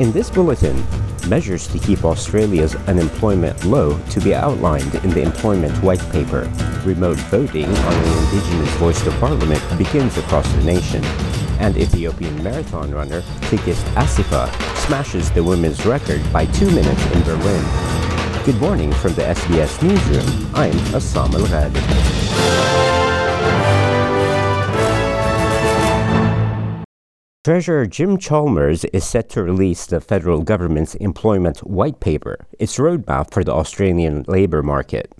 In this bulletin, measures to keep Australia's unemployment low to be outlined in the Employment White Paper. Remote voting on an Indigenous voice to Parliament begins across the nation. And Ethiopian marathon runner Tigist Assefa smashes the women's record by two minutes in Berlin. Good morning from the SBS Newsroom. I'm Assam Al Treasurer Jim Chalmers is set to release the federal government's employment white paper, its roadmap for the Australian labour market.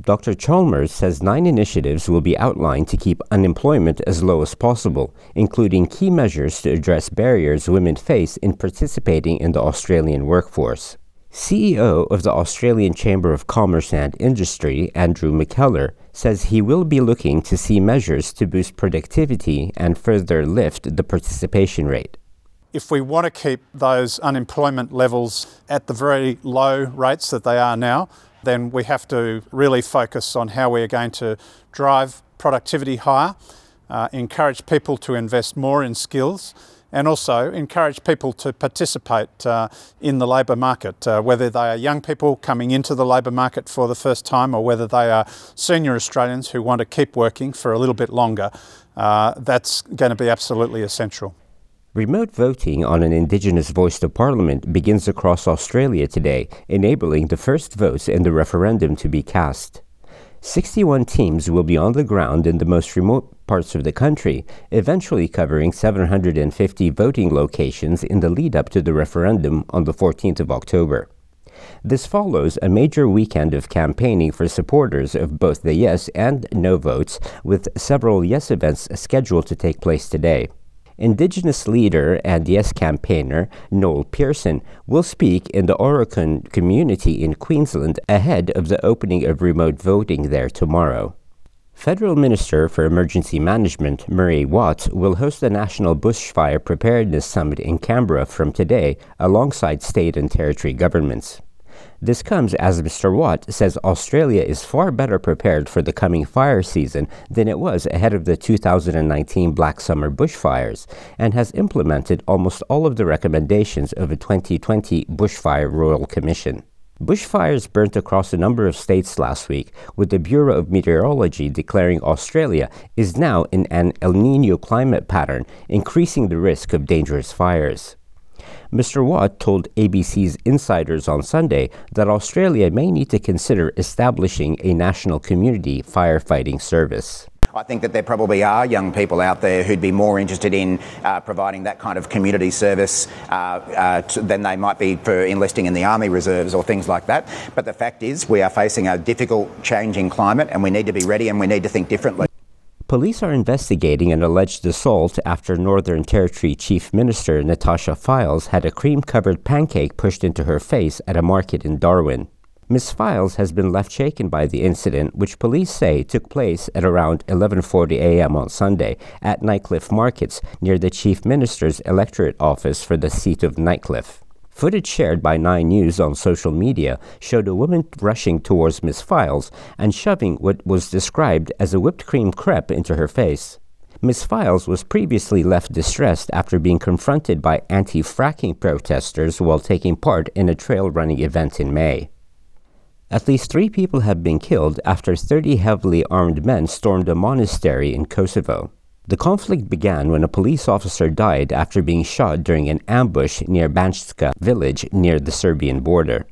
Dr. Chalmers says nine initiatives will be outlined to keep unemployment as low as possible, including key measures to address barriers women face in participating in the Australian workforce. CEO of the Australian Chamber of Commerce and Industry, Andrew McKellar, says he will be looking to see measures to boost productivity and further lift the participation rate. If we want to keep those unemployment levels at the very low rates that they are now, then we have to really focus on how we are going to drive productivity higher, uh, encourage people to invest more in skills and also encourage people to participate uh, in the labour market, uh, whether they are young people coming into the labour market for the first time or whether they are senior Australians who want to keep working for a little bit longer. Uh, that's going to be absolutely essential. Remote voting on an Indigenous voice to Parliament begins across Australia today, enabling the first votes in the referendum to be cast. 61 teams will be on the ground in the most remote parts of the country, eventually covering 750 voting locations in the lead up to the referendum on the 14th of October. This follows a major weekend of campaigning for supporters of both the yes and no votes, with several yes events scheduled to take place today. Indigenous leader and Yes campaigner Noel Pearson will speak in the Aurukun community in Queensland ahead of the opening of remote voting there tomorrow. Federal Minister for Emergency Management Murray Watt will host the National Bushfire Preparedness Summit in Canberra from today alongside state and territory governments. This comes as Mr. Watt says Australia is far better prepared for the coming fire season than it was ahead of the 2019 Black Summer bushfires and has implemented almost all of the recommendations of a 2020 Bushfire Royal Commission. Bushfires burnt across a number of states last week, with the Bureau of Meteorology declaring Australia is now in an El Nino climate pattern, increasing the risk of dangerous fires. Mr. Watt told ABC's Insiders on Sunday that Australia may need to consider establishing a national community firefighting service. I think that there probably are young people out there who'd be more interested in uh, providing that kind of community service uh, uh, to, than they might be for enlisting in the Army Reserves or things like that. But the fact is, we are facing a difficult changing climate and we need to be ready and we need to think differently. Police are investigating an alleged assault after Northern Territory Chief Minister Natasha Fyles had a cream covered pancake pushed into her face at a market in Darwin. Ms. Fyles has been left shaken by the incident, which police say took place at around 11:40 a.m. on Sunday at Nightcliff Markets near the Chief Minister's electorate office for the seat of Nightcliff. Footage shared by Nine News on social media showed a woman rushing towards Miss Fyles and shoving what was described as a whipped cream crepe into her face. Miss Fyles was previously left distressed after being confronted by anti fracking protesters while taking part in a trail running event in May. At least three people have been killed after 30 heavily armed men stormed a monastery in Kosovo. The conflict began when a police officer died after being shot during an ambush near Banjska village near the Serbian border.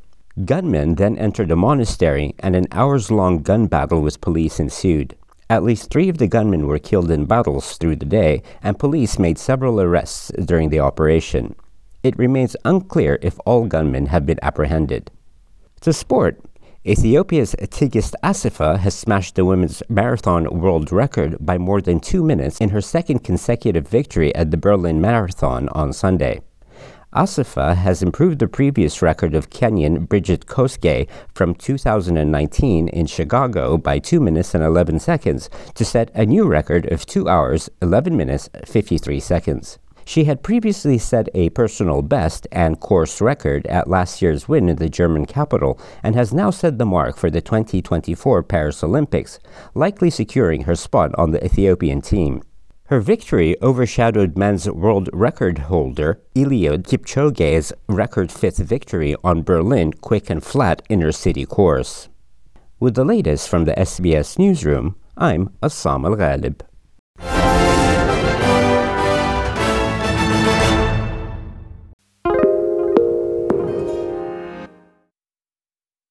Gunmen then entered the monastery and an hours long gun battle with police ensued. At least three of the gunmen were killed in battles through the day, and police made several arrests during the operation. It remains unclear if all gunmen have been apprehended. To sport, Ethiopia's Tigist Assefa has smashed the women's marathon world record by more than two minutes in her second consecutive victory at the Berlin Marathon on Sunday. Assefa has improved the previous record of Kenyan Brigid Kosgei from 2019 in Chicago by 2 minutes and 11 seconds to set a new record of 2 hours, 11 minutes, 53 seconds. She had previously set a personal best and course record at last year's win in the German capital and has now set the mark for the 2024 Paris Olympics, likely securing her spot on the Ethiopian team. Her victory overshadowed men's world record holder Eliud Kipchoge's record fifth victory on Berlin quick and flat inner city course. With the latest from the SBS newsroom, I'm Assam Al Ghalib.